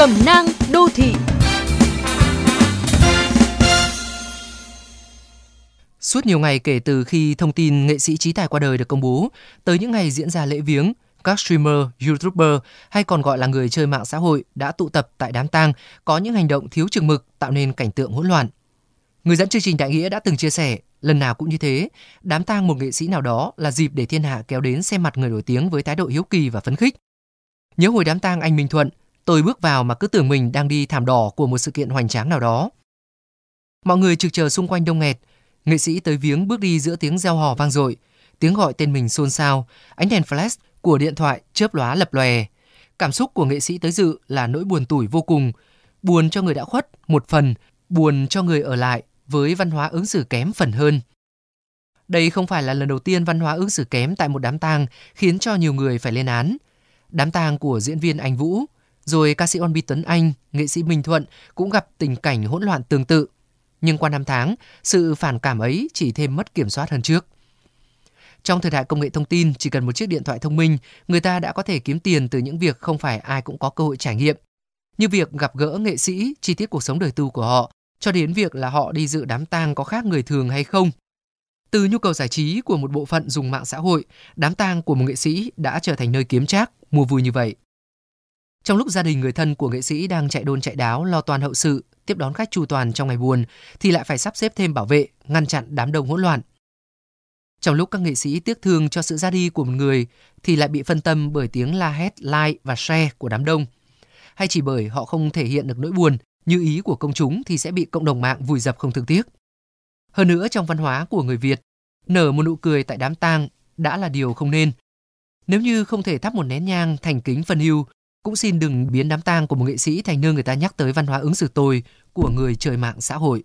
Cẩm nang đô thị Suốt nhiều ngày kể từ khi thông tin nghệ sĩ trí tài qua đời được công bố, tới những ngày diễn ra lễ viếng, các streamer, youtuber hay còn gọi là người chơi mạng xã hội đã tụ tập tại đám tang có những hành động thiếu chừng mực tạo nên cảnh tượng hỗn loạn. Người dẫn chương trình Đại Nghĩa đã từng chia sẻ, lần nào cũng như thế, đám tang một nghệ sĩ nào đó là dịp để thiên hạ kéo đến xem mặt người nổi tiếng với thái độ hiếu kỳ và phấn khích. Nhớ hồi đám tang anh Minh Thuận, tôi bước vào mà cứ tưởng mình đang đi thảm đỏ của một sự kiện hoành tráng nào đó. Mọi người trực chờ xung quanh đông nghẹt, nghệ sĩ tới viếng bước đi giữa tiếng reo hò vang dội, tiếng gọi tên mình xôn xao, ánh đèn flash của điện thoại chớp lóa lập lòe. Cảm xúc của nghệ sĩ tới dự là nỗi buồn tủi vô cùng, buồn cho người đã khuất một phần, buồn cho người ở lại với văn hóa ứng xử kém phần hơn. Đây không phải là lần đầu tiên văn hóa ứng xử kém tại một đám tang khiến cho nhiều người phải lên án. Đám tang của diễn viên Anh Vũ, rồi ca sĩ On Bi Tuấn Anh, nghệ sĩ Minh Thuận cũng gặp tình cảnh hỗn loạn tương tự. Nhưng qua năm tháng, sự phản cảm ấy chỉ thêm mất kiểm soát hơn trước. Trong thời đại công nghệ thông tin, chỉ cần một chiếc điện thoại thông minh, người ta đã có thể kiếm tiền từ những việc không phải ai cũng có cơ hội trải nghiệm. Như việc gặp gỡ nghệ sĩ, chi tiết cuộc sống đời tư của họ, cho đến việc là họ đi dự đám tang có khác người thường hay không. Từ nhu cầu giải trí của một bộ phận dùng mạng xã hội, đám tang của một nghệ sĩ đã trở thành nơi kiếm trác, mua vui như vậy. Trong lúc gia đình người thân của nghệ sĩ đang chạy đôn chạy đáo lo toàn hậu sự, tiếp đón khách chu toàn trong ngày buồn, thì lại phải sắp xếp thêm bảo vệ, ngăn chặn đám đông hỗn loạn. Trong lúc các nghệ sĩ tiếc thương cho sự ra đi của một người thì lại bị phân tâm bởi tiếng la hét, like và share của đám đông. Hay chỉ bởi họ không thể hiện được nỗi buồn như ý của công chúng thì sẽ bị cộng đồng mạng vùi dập không thương tiếc. Hơn nữa trong văn hóa của người Việt, nở một nụ cười tại đám tang đã là điều không nên. Nếu như không thể thắp một nén nhang thành kính phân hưu, cũng xin đừng biến đám tang của một nghệ sĩ thành nơi người ta nhắc tới văn hóa ứng xử tồi của người chơi mạng xã hội.